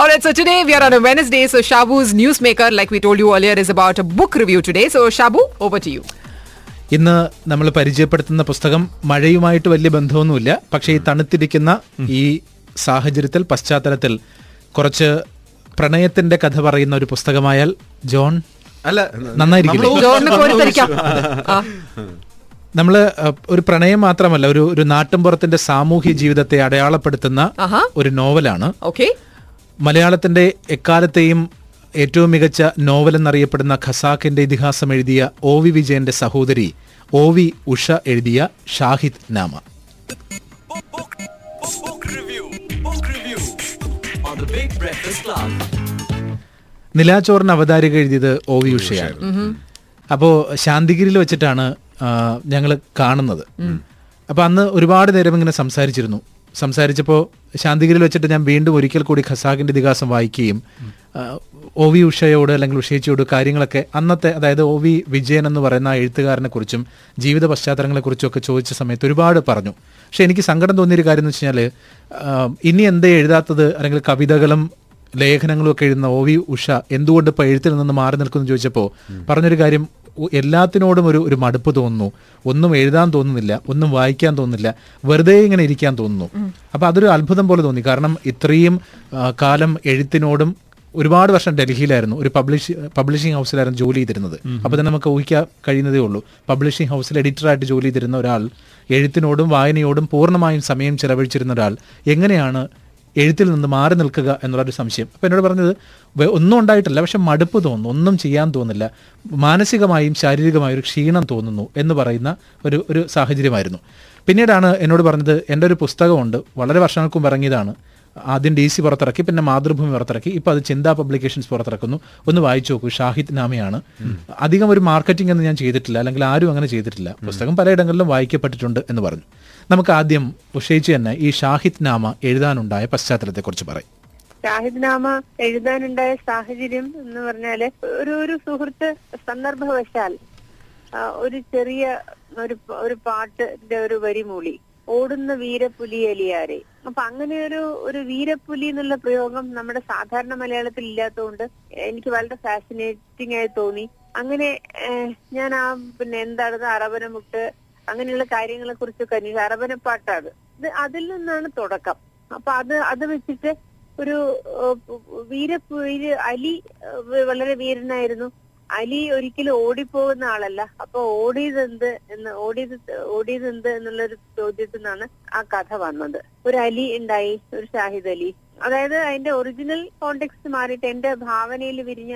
All right, so today we are on a Wednesday. So Shabu's newsmaker, like we told you earlier, is about a book review today. So Shabu, over to you. ഇന്ന് നമ്മൾ പരിചയപ്പെടുത്തുന്ന പുസ്തകം മഴയുമായിട്ട് വലിയ ബന്ധമൊന്നുമില്ല. പക്ഷേ ഈ തണുത്തിരിക്കുന്ന ഈ സാഹചര്യത്തിൽ പശ്ചാത്തലത്തിൽ കുറച്ച് പ്രണയത്തിന്റെ കഥ പറയുന്ന ഒരു പുസ്തകമായാൽ ജോൺ അല്ല നന്നായിരിക്കും നമ്മൾ ഒരു പ്രണയം മാത്രമല്ല ഒരു ഒരു നാട്ടിൻപുറത്തിന്റെ സാമൂഹ്യ ജീവിതത്തെ അടയാളപ്പെടുത്തുന്ന ഒരു നോവലാണ്. Okay. മലയാളത്തിന്റെ എക്കാലത്തെയും ഏറ്റവും മികച്ച നോവൽ എന്നറിയപ്പെടുന്ന ഖസാക്കിന്റെ ഇതിഹാസം എഴുതിയ ഒ വി വിജയന്റെ സഹോദരി ഒ വി ഉഷ എഴുതിയ ഷാഹിദ് നാമ. നിലാചോറിന് അവതാരിക എഴുതിയത് ഒ വി ഉഷയാണ്. അപ്പോ ശാന്തിഗിരിയിൽ വെച്ചിട്ടാണ് ഞങ്ങൾ കാണുന്നത്. അപ്പൊ അന്ന് ഒരുപാട് നേരം ഇങ്ങനെ സംസാരിച്ചിരുന്നു. സംസാരിച്ചപ്പോൾ ശാന്തിഗിരിയിൽ വെച്ചിട്ട് ഞാൻ വീണ്ടും ഒരിക്കൽ കൂടി ഖസാക്കിന്റെ ഇതിഹാസം വായിക്കുകയും ഒ വി ഉഷയോട് അല്ലെങ്കിൽ ഉഷേച്ചിയോട് കാര്യങ്ങളൊക്കെ അന്നത്തെ അതായത് ഒ വി വിജയൻ എന്ന് പറയുന്ന എഴുത്തുകാരനെ കുറിച്ചും ജീവിത പശ്ചാത്തലങ്ങളെ കുറിച്ചും ഒക്കെ ചോദിച്ച സമയത്ത് ഒരുപാട് പറഞ്ഞു. പക്ഷെ എനിക്ക് സങ്കടം തോന്നിയൊരു കാര്യം എന്ന് വെച്ച് കഴിഞ്ഞാൽ ഇനി എന്തേ എഴുതാത്തത്? അല്ലെങ്കിൽ കവിതകളും ലേഖനങ്ങളും ഒക്കെ എഴുതുന്ന ഒ വി ഉഷ എന്തുകൊണ്ട് ഇപ്പൊ എഴുത്തിൽ നിന്ന് മാറി നിൽക്കുന്നു ചോദിച്ചപ്പോൾ പറഞ്ഞൊരു കാര്യം എല്ലാത്തിനോടും ഒരു ഒരു മടുപ്പ് തോന്നുന്നു. ഒന്നും എഴുതാൻ തോന്നുന്നില്ല ഒന്നും വായിക്കാൻ തോന്നുന്നില്ല വെറുതെ ഇങ്ങനെ ഇരിക്കാൻ തോന്നുന്നു. അപ്പൊ അതൊരു അത്ഭുതം പോലെ തോന്നി. കാരണം ഇത്രയും കാലം എഴുത്തിനോടും ഒരുപാട് വർഷം ഡൽഹിയിലായിരുന്നു. ഒരു പബ്ലിഷ് പബ്ലിഷിംഗ് ഹൗസിലായിരുന്നു ജോലി ചെയ്തിരുന്നത്. അപ്പൊ തന്നെ നമുക്ക് ഊഹിക്കാൻ കഴിയുന്നതേ ഉള്ളൂ. പബ്ലിഷിംഗ് ഹൗസിൽ എഡിറ്ററായിട്ട് ജോലി ചെയ്തിരുന്ന ഒരാൾ എഴുത്തിനോടും വായനയോടും പൂർണമായും സമയം ചെലവഴിച്ചിരുന്ന ഒരാൾ എങ്ങനെയാണ് എഴുത്തിൽ നിന്ന് മാറി നിൽക്കുക എന്നുള്ളൊരു സംശയം. അപ്പൊ എന്നോട് പറഞ്ഞത് ഒന്നും ഉണ്ടായിട്ടില്ല. പക്ഷെ മടുപ്പ് തോന്നുന്നു. ഒന്നും ചെയ്യാൻ തോന്നില്ല മാനസികമായും ശാരീരികമായും ഒരു ക്ഷീണം തോന്നുന്നു എന്ന് പറയുന്ന ഒരു ഒരു സാഹചര്യമായിരുന്നു. പിന്നീടാണ് എന്നോട് പറഞ്ഞത് എന്റെ ഒരു പുസ്തകമുണ്ട്. വളരെ വർഷങ്ങൾക്കും ഇറങ്ങിയതാണ്. ആദ്യം ഡി സി പുറത്തിറക്കി പിന്നെ മാതൃഭൂമി പുറത്തിറക്കി. ഇപ്പോൾ അത് ചിന്താ പബ്ലിക്കേഷൻസ് പുറത്തിറക്കുന്നു. ഒന്ന് വായിച്ചു നോക്കൂ. ഷാഹിദ് നാമയാണ്. അധികം ഒരു മാർക്കറ്റിംഗ് ഒന്നും ഞാൻ ചെയ്തിട്ടില്ല. അല്ലെങ്കിൽ ആരും അങ്ങനെ ചെയ്തിട്ടില്ല. പുസ്തകം പലയിടങ്ങളിലും വായിക്കപ്പെട്ടിട്ടുണ്ട് എന്ന് പറഞ്ഞു. നമുക്ക് ആദ്യം ഉഷയിച്ച് തന്നെ ഈ ഷാഹിദ് നാമ എഴുതാനുണ്ടായ പശ്ചാത്തലത്തെ കുറിച്ച് പറയും. ഷാഹിദ് നാമ എഴുതാനുണ്ടായ സാഹചര്യം എന്ന് പറഞ്ഞാൽ ഒരു ഒരു സുഹൃത്ത് സന്ദർഭവശാൽ ഒരു ചെറിയ ഒരു ഒരു പാട്ടിന്റെ ഒരു വരിമൂളി ഓടുന്ന വീരപ്പുലി എലിയാരെ അപ്പൊ അങ്ങനെ ഒരു ഒരു വീരപ്പുലി എന്നുള്ള പ്രയോഗം നമ്മുടെ സാധാരണ മലയാളത്തിൽ ഇല്ലാത്തതുകൊണ്ട് എനിക്ക് വളരെ ഫാസിനേറ്റിംഗ് ആയി തോന്നി. അങ്ങനെ ഞാൻ ആ പിന്നെ എന്താണ് അറബനമുട്ട് അങ്ങനെയുള്ള കാര്യങ്ങളെ കുറിച്ചൊക്കെ അന്വേഷിച്ചു. അറബനപ്പാട്ടാണ് ഇത് അതിൽ നിന്നാണ് തുടക്കം. അപ്പൊ അത് അത് വെച്ചിട്ട് ഒരു ഏഹ്, വീരപ്പുലി അലി വളരെ വീരനായിരുന്നു. അലി ഒരിക്കലും ഓടിപ്പോകുന്ന ആളല്ല. അപ്പൊ ഓടിയതെന്ത് എന്ന് ഓടിയത് ഓടിയത് എന്ത് എന്നുള്ളൊരു ചോദ്യത്തിൽ നിന്നാണ് ആ കഥ വന്നത്. ഒരു അലി ഉണ്ടായി ഒരു ഷാഹിദ് അലി. അതായത് അതിന്റെ ഒറിജിനൽ കോണ്ടെക്സ്റ്റ് മാറിയിട്ട് എന്റെ ഭാവനയിൽ വിരിഞ്ഞ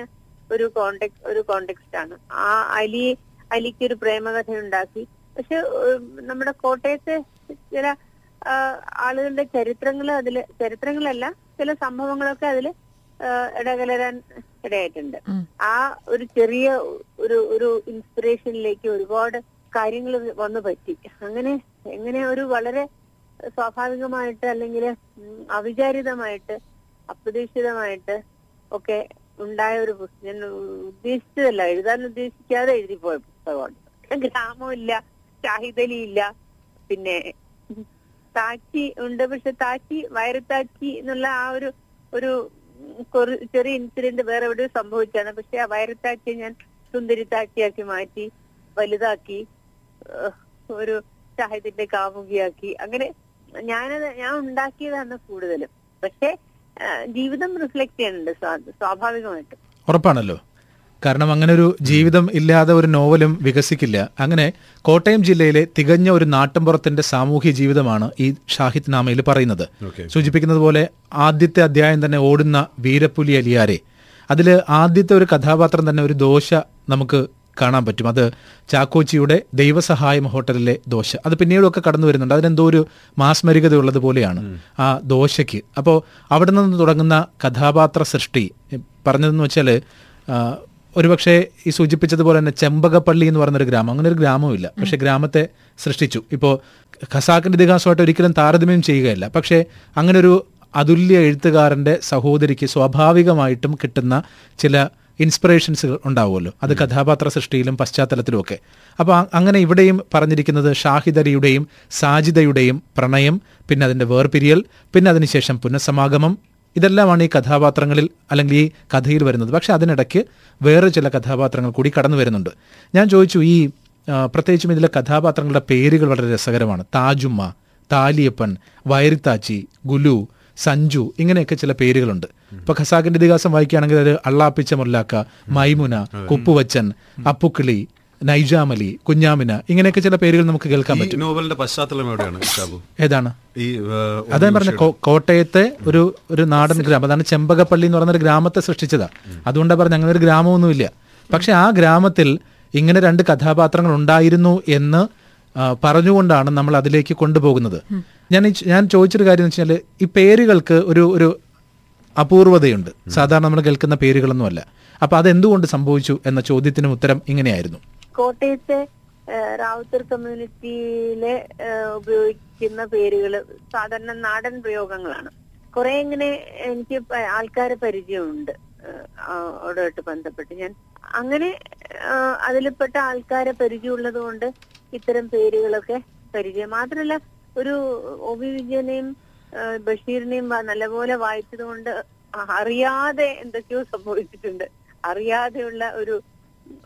ഒരു കോണ്ടെക്സ്റ്റ് ഒരു കോണ്ടെക്സ്റ്റ് ആണ്. ആ അലി അലിക്ക് ഒരു പ്രേമകഥ ഉണ്ടാക്കി പക്ഷെ നമ്മുടെ കോട്ടയത്തെ ചില ആളുകളുടെ ചരിത്രങ്ങൾ അതിൽ ചരിത്രങ്ങളല്ല ചില സംഭവങ്ങളൊക്കെ അതിൽ ഇടകലരാൻ ഇടയായിട്ടുണ്ട്. ആ ഒരു ചെറിയ ഒരു ഒരു ഇൻസ്പിറേഷനിലേക്ക് ഒരുപാട് കാര്യങ്ങൾ വന്നു പറ്റി. അങ്ങനെ എങ്ങനെ ഒരു വളരെ സ്വാഭാവികമായിട്ട് അല്ലെങ്കിൽ അവിചാരിതമായിട്ട് അപ്രതീക്ഷിതമായിട്ട് ഒക്കെ ഉണ്ടായ ഒരു പുസ്തകം. ഞാൻ ഉദ്ദേശിച്ചതല്ല എഴുതാൻ ഉദ്ദേശിക്കാതെ എഴുതിപ്പോയ പുസ്തകമാണ്. ഗ്രാമമില്ല ഷാഹിദലി ഇല്ല പിന്നെ താച്ചി ഉണ്ട്. പക്ഷെ താച്ചി വയറത്താച്ചി എന്നുള്ള ആ ഒരു ഒരു ചെറിയ ഇൻസിഡന്റ് വേറെ എവിടെയോ സംഭവിച്ചാണ് പക്ഷെ ആ വയറത്താച്ചിയെ ഞാൻ സുന്ദരി മാറ്റി വലുതാക്കി ഒരു സാഹിത്യത്തിന്റെ കാമുകിയാക്കി. അങ്ങനെ ഞാനത് ഞാൻ ഉണ്ടാക്കിയതാണ് കൂടുതലും. പക്ഷെ ജീവിതം റിഫ്ലക്ട് ചെയ്യുന്നുണ്ട് സ്വാ- സ്വാഭാവികമായിട്ടും. ഉറപ്പാണല്ലോ? കാരണം അങ്ങനെ ഒരു ജീവിതം ഇല്ലാതെ ഒരു നോവലും വികസിക്കില്ല. അങ്ങനെ കോട്ടയം ജില്ലയിലെ തികഞ്ഞ ഒരു നാട്ടിൻപുറത്തിന്റെ സാമൂഹ്യ ജീവിതമാണ് ഈ ഷാഹിദ് നാമയിൽ പറയുന്നത് സൂചിപ്പിക്കുന്നത് പോലെ ആദ്യത്തെ അധ്യായം തന്നെ ഓടുന്ന വീരപ്പുലി അലിയാരെ. അതിൽ ആദ്യത്തെ ഒരു കഥാപാത്രം തന്നെ ഒരു ദോശ നമുക്ക് കാണാൻ പറ്റും. അത് ചാക്കോച്ചിയുടെ ദൈവസഹായം ഹോട്ടലിലെ ദോശ. അത് പിന്നീടൊക്കെ കടന്നു വരുന്നുണ്ട്. അതിനെന്തോ ഒരു മാസ്മരികത ഉള്ളത് പോലെയാണ് ആ ദോശയ്ക്ക്. അപ്പോൾ അവിടെ നിന്ന് തുടങ്ങുന്ന കഥാപാത്ര സൃഷ്ടി പറഞ്ഞതെന്ന് വെച്ചാൽ ഒരുപക്ഷെ ഈ സൂചിപ്പിച്ചതുപോലെ തന്നെ ചെമ്പകപ്പള്ളി എന്ന് പറഞ്ഞൊരു ഗ്രാമം. അങ്ങനെ ഒരു ഗ്രാമമില്ല പക്ഷെ ഗ്രാമത്തെ സൃഷ്ടിച്ചു. ഇപ്പോൾ ഖസാക്കിന്റെ ഇതിഹാസമായിട്ട് ഒരിക്കലും താരതമ്യം ചെയ്യുകയല്ല. പക്ഷേ അങ്ങനെ ഒരു അതുല്യ എഴുത്തുകാരന്റെ സഹോദരിക്ക് സ്വാഭാവികമായിട്ടും കിട്ടുന്ന ചില ഇൻസ്പിറേഷൻസുകൾ ഉണ്ടാവുമല്ലോ. അത് കഥാപാത്ര സൃഷ്ടിയിലും പശ്ചാത്തലത്തിലും ഒക്കെ അപ്പോൾ അങ്ങനെ ഇവിടെയും പറഞ്ഞിരിക്കുന്നത് ഷാഹിദരിയുടെയും സാജിദയുടെയും പ്രണയം പിന്നെ അതിന്റെ വേർപിരിയൽ പിന്നെ അതിനുശേഷം പുനഃസമാഗമം ഇതെല്ലാമാണ് ഈ കഥാപാത്രങ്ങളിൽ അല്ലെങ്കിൽ ഈ കഥയിൽ വരുന്നത്. പക്ഷേ അതിനിടയ്ക്ക് വേറെ ചില കഥാപാത്രങ്ങൾ കൂടി കടന്നു വരുന്നുണ്ട്. ഞാൻ ചോദിച്ചു ഈ പ്രത്യേകിച്ചും ഇതിലെ കഥാപാത്രങ്ങളുടെ പേരുകൾ വളരെ രസകരമാണ്. താജുമ്മ താലിയപ്പൻ വയറിത്താച്ചി ഗുലു സഞ്ജു ഇങ്ങനെയൊക്കെ ചില പേരുകളുണ്ട്. ഇപ്പൊ ഖസാക്കിന്റെ ഇതിഹാസം വായിക്കുകയാണെങ്കിൽ അത് അള്ളാപ്പിച്ച മുല്ലാക്ക മൈമുന കുപ്പുവച്ചൻ അപ്പുക്കിളി നൈജാമലി കുഞ്ഞാമിന ഇങ്ങനെയൊക്കെ ചില പേരുകൾ നമുക്ക് കേൾക്കാൻ പറ്റും. നോവലിന്റെ പശ്ചാത്തലം എവിടെയാണ് ഷാബു? ഏതാണ്? അതാ പറഞ്ഞ കോട്ടയത്തെ ഒരു ഒരു നാടൻ ഗ്രാമം അതാണ് ചെമ്പകപ്പള്ളി എന്ന് പറഞ്ഞ ഒരു ഗ്രാമത്തെ സൃഷ്ടിച്ചതാ. അതുകൊണ്ടാ പറഞ്ഞ അങ്ങനെ ഒരു ഗ്രാമമൊന്നുമില്ല. പക്ഷെ ആ ഗ്രാമത്തിൽ ഇങ്ങനെ രണ്ട് കഥാപാത്രങ്ങൾ ഉണ്ടായിരുന്നു എന്ന് പറഞ്ഞുകൊണ്ടാണ് നമ്മൾ അതിലേക്ക് കൊണ്ടുപോകുന്നത്. ഞാൻ ഈ- ഞാൻ ചോദിച്ചൊരു കാര്യം എന്ന് വെച്ചാൽ ഈ പേരുകൾക്ക് ഒരു ഒരു അപൂർവതയുണ്ട്. സാധാരണ നമ്മൾ കേൾക്കുന്ന പേരുകളൊന്നുമല്ല. അപ്പൊ അതെന്തുകൊണ്ട് സംഭവിച്ചു എന്ന ചോദ്യത്തിന് ഉത്തരം ഇങ്ങനെയായിരുന്നു. കോട്ടയത്തെ റാവുത്തർ കമ്മ്യൂണിറ്റിയിലെ ഉപയോഗിക്കുന്ന പേരുകൾ സാധാരണ നാടൻ പ്രയോഗങ്ങളാണ്. കുറെ ഇങ്ങനെ എനിക്ക് ആൾക്കാരെ പരിചയമുണ്ട് അവിടെയായിട്ട് ബന്ധപ്പെട്ട്. ഞാൻ അങ്ങനെ അതിൽപ്പെട്ട ആൾക്കാരെ പരിചയമുള്ളത് കൊണ്ട് ഇത്തരം പേരുകളൊക്കെ പരിചയം. മാത്രമല്ല ഒരു ഒ വി വിജയനെയും ബഷീറിനെയും നല്ലപോലെ വായിച്ചത് കൊണ്ട് അറിയാതെ എന്തൊക്കെയോ സംഭവിച്ചിട്ടുണ്ട്. അറിയാതെയുള്ള ഒരു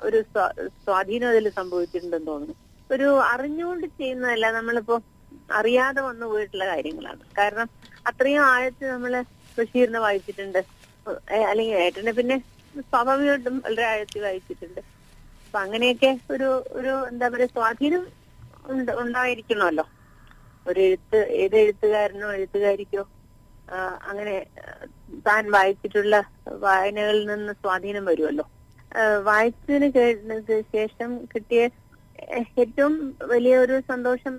ഒരു സ്വാ- സ്വാധീനം അതിൽ സംഭവിച്ചിട്ടുണ്ടെന്ന് തോന്നുന്നു. ഒരു അറിഞ്ഞുകൊണ്ട് ചെയ്യുന്നതല്ല നമ്മളിപ്പോ അറിയാതെ വന്നു പോയിട്ടുള്ള കാര്യങ്ങളാണ്. കാരണം അത്രയും ആഴത്തിൽ നമ്മൾ ബഷീറിനെ വായിച്ചിട്ടുണ്ട്. അല്ലെങ്കിൽ ഏട്ടനെ പിന്നെ സ്വാഭാവികമായിട്ടും വളരെ ആഴത്തിൽ വായിച്ചിട്ടുണ്ട്. അപ്പൊ അങ്ങനെയൊക്കെ ഒരു ഒരു എന്താ പറയുക സ്വാധീനം ഉണ്ട് ഉണ്ടായിരിക്കണമല്ലോ. ഒരു എഴുത്ത് ഏത് എഴുത്തുകാരനോ എഴുത്തുകാരിക്കോ അങ്ങനെ താൻ വായിച്ചിട്ടുള്ള വായനകളിൽ നിന്ന് സ്വാധീനം വരുമല്ലോ. വായിച്ചതിന് ശേഷം കിട്ടിയ ഏറ്റവും വലിയ ഒരു സന്തോഷം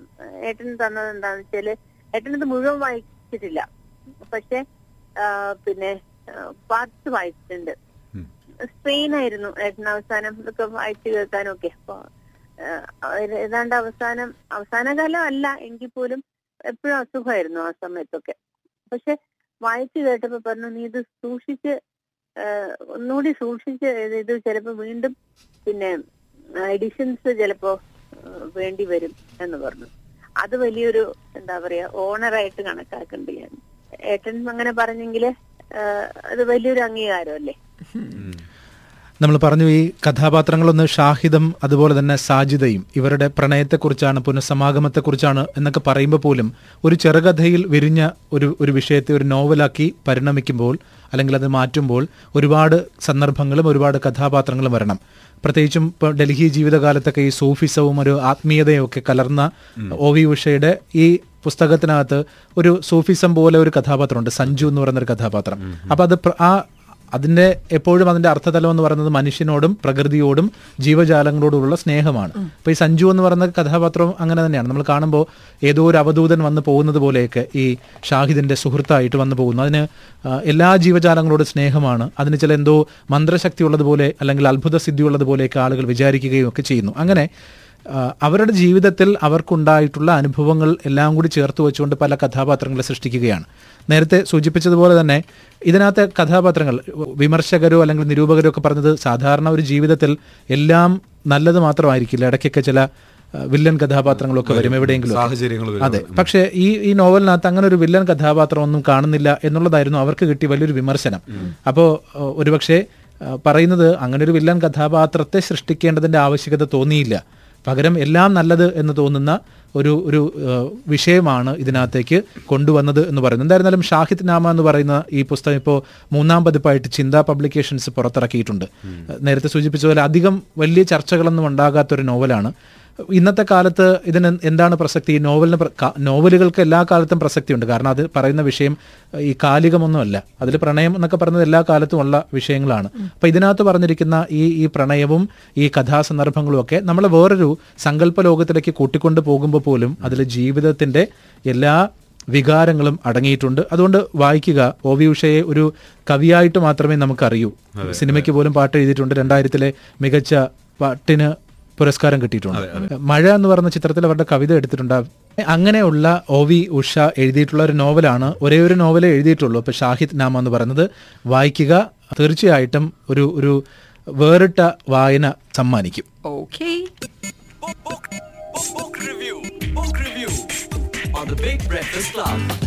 ഏട്ടന് തന്നത് എന്താണെന്ന് വെച്ചാൽ ഏട്ടനത് മുഴുവൻ വായിച്ചിട്ടില്ല. പക്ഷെ പിന്നെ പാർട്സ് വായിച്ചിട്ടുണ്ട്. സ്പെയിൻ ആയിരുന്നു ഏട്ടൻ അവസാനം ഇതൊക്കെ വായിച്ചു കേൾക്കാനും ഒക്കെ അപ്പൊ ഏതാണ്ട് അവസാനം അവസാന കാലം അല്ല എങ്കിൽ പോലും എപ്പോഴും അസുഖമായിരുന്നു ആ സമയത്തൊക്കെ. പക്ഷെ വായിച്ചു കേട്ടപ്പോ പറഞ്ഞു നീ ഇത് സൂക്ഷിച്ച് ഒന്നുകൂടി സൂക്ഷിച്ച് ഇത് ചിലപ്പോൾ ചിലപ്പോ വീണ്ടും പിന്നെ എഡിഷൻസ് ചിലപ്പോ വേണ്ടി വരും എന്ന് പറഞ്ഞു. അത് വലിയൊരു എന്താ പറയാ ഓണറായിട്ട് കണക്കാക്കുന്നുണ്ട് ഞാൻ. ഏട്ടൻ അങ്ങനെ പറഞ്ഞെങ്കിൽ അത് വലിയൊരു അംഗീകാരമല്ലേ? നമ്മൾ പറഞ്ഞു ഈ കഥാപാത്രങ്ങളൊന്ന് ഷാഹിദും അതുപോലെ തന്നെ സാജിദയും ഇവരുടെ പ്രണയത്തെക്കുറിച്ചാണ് പുനഃസമാഗമത്തെക്കുറിച്ചാണ് എന്നൊക്കെ പറയുമ്പോൾ പോലും ഒരു ചെറുകഥയിൽ വിരിഞ്ഞ ഒരു ഒരു വിഷയത്തെ ഒരു നോവലാക്കി പരിണമിക്കുമ്പോൾ അല്ലെങ്കിൽ അത് മാറ്റുമ്പോൾ ഒരുപാട് സന്ദർഭങ്ങളും ഒരുപാട് കഥാപാത്രങ്ങളും വരണം. പ്രത്യേകിച്ചും ഇപ്പോൾ ഡൽഹി ജീവിതകാലത്തൊക്കെ ഈ സൂഫിസവും ഒരു ആത്മീയതയും ഒക്കെ കലർന്ന ഒ വി ഉഷയുടെ ഈ പുസ്തകത്തിനകത്ത് ഒരു സൂഫിസം പോലെ ഒരു കഥാപാത്രമുണ്ട് സഞ്ജു എന്ന് പറയുന്ന ഒരു കഥാപാത്രം അപ്പം അത് ആ അതിന്റെ എപ്പോഴും അതിന്റെ അർത്ഥതലം എന്ന് പറയുന്നത് മനുഷ്യനോടും പ്രകൃതിയോടും ജീവജാലങ്ങളോടുള്ള സ്നേഹമാണ്. അപ്പൊ ഈ സഞ്ജു എന്ന് പറയുന്ന കഥാപാത്രം അങ്ങനെ തന്നെയാണ്. നമ്മൾ കാണുമ്പോൾ ഏതോ ഒരു അവധൂതൻ വന്ന് പോകുന്നത് പോലെയൊക്കെ ഈ ഷാഹിദിന്റെ സുഹൃത്തായിട്ട് വന്നു പോകുന്നു. അതിന് എല്ലാ ജീവജാലങ്ങളോടും സ്നേഹമാണ്. അതിന് ചില എന്തോ മന്ത്രശക്തി ഉള്ളതുപോലെ അല്ലെങ്കിൽ അത്ഭുത സിദ്ധി ഉള്ളതുപോലെയൊക്കെ ആളുകൾ വിചാരിക്കുകയും ഒക്കെ ചെയ്യുന്നു. അങ്ങനെ അവരുടെ ജീവിതത്തിൽ അവർക്കുണ്ടായിട്ടുള്ള അനുഭവങ്ങൾ എല്ലാം കൂടി ചേർത്ത് വെച്ചുകൊണ്ട് പല കഥാപാത്രങ്ങളെ സൃഷ്ടിക്കുകയാണ്. നേരത്തെ സൂചിപ്പിച്ചതുപോലെ തന്നെ ഇതിനകത്തെ കഥാപാത്രങ്ങൾ വിമർശകരോ അല്ലെങ്കിൽ നിരൂപകരോ ഒക്കെ പറഞ്ഞത് സാധാരണ ഒരു ജീവിതത്തിൽ എല്ലാം നല്ലത് മാത്രമായിരിക്കില്ല. ഇടയ്ക്കൊക്കെ ചില വില്ലൻ കഥാപാത്രങ്ങളൊക്കെ വരും എവിടെയെങ്കിലും. അതെ. പക്ഷേ ഈ ഈ നോവലിനകത്ത് അങ്ങനെ ഒരു വില്ലൻ കഥാപാത്രം ഒന്നും കാണുന്നില്ല എന്നുള്ളതായിരുന്നു അവർക്ക് കിട്ടിയ വലിയൊരു വിമർശനം. അപ്പോൾ ഒരുപക്ഷെ പറയുന്നത് അങ്ങനെ ഒരു വില്ലൻ കഥാപാത്രത്തെ സൃഷ്ടിക്കേണ്ടതിന്റെ ആവശ്യകത തോന്നിയില്ല. പകരം എല്ലാം നല്ലത് എന്ന് തോന്നുന്ന ഒരു ഒരു വിഷയമാണ് ഇതിനകത്തേക്ക് കൊണ്ടുവന്നത് എന്ന് പറയുന്നത്. എന്തായിരുന്നാലും ഷാഹിദ് നാമ എന്ന് പറയുന്ന ഈ പുസ്തകം ഇപ്പോൾ മൂന്നാം പതിപ്പായിട്ട് ചിന്ത പബ്ലിക്കേഷൻസ് പുറത്തിറക്കിയിട്ടുണ്ട്. നേരത്തെ സൂചിപ്പിച്ചതുപോലെ അധികം വലിയ ചർച്ചകളൊന്നും ഉണ്ടാകാത്തൊരു നോവലാണ്. ഇന്നത്തെ കാലത്ത് ഇതിന് എന്താണ് പ്രസക്തി? നോവലിന് നോവലുകൾക്ക് എല്ലാ കാലത്തും പ്രസക്തിയുണ്ട്. കാരണം അത് പറയുന്ന വിഷയം ഈ കാലികമൊന്നുമല്ല. അതിൽ പ്രണയം എന്നൊക്കെ പറയുന്നത് എല്ലാ കാലത്തും ഉള്ള വിഷയങ്ങളാണ്. അപ്പൊ ഇതിനകത്ത് പറഞ്ഞിരിക്കുന്ന ഈ ഈ പ്രണയവും ഈ കഥാസന്ദർഭങ്ങളും ഒക്കെ നമ്മൾ വേറൊരു സങ്കല്പ ലോകത്തിലേക്ക് കൂട്ടിക്കൊണ്ട് പോകുമ്പോൾ പോലും അതിൽ ജീവിതത്തിന്റെ എല്ലാ വികാരങ്ങളും അടങ്ങിയിട്ടുണ്ട്. അതുകൊണ്ട് വായിക്കുക. ഒ വി ഉഷയെ ഒരു കവിയായിട്ട് മാത്രമേ നമുക്കറിയൂ. സിനിമയ്ക്ക് പോലും പാട്ട് എഴുതിയിട്ടുണ്ട്. രണ്ടായിരത്തിലെ മികച്ച പാട്ടിന് പുരസ്കാരം കിട്ടിയിട്ടുണ്ട്. മഴ എന്ന് പറഞ്ഞ ചിത്രത്തിൽ അവരുടെ കവിത എടുത്തിട്ടുണ്ട്. അങ്ങനെയുള്ള ഒ വി ഉഷ എഴുതിയിട്ടുള്ള ഒരു നോവലാണ് ഒരേ ഒരു നോവലേ എഴുതിയിട്ടുള്ളൂ. ഇപ്പൊ ഷാഹിദ് നാമ എന്ന് പറയുന്നത്. വായിക്കുക തീർച്ചയായിട്ടും ഒരു ഒരു വേറിട്ട വായന സമ്മാനിക്കും. Okay.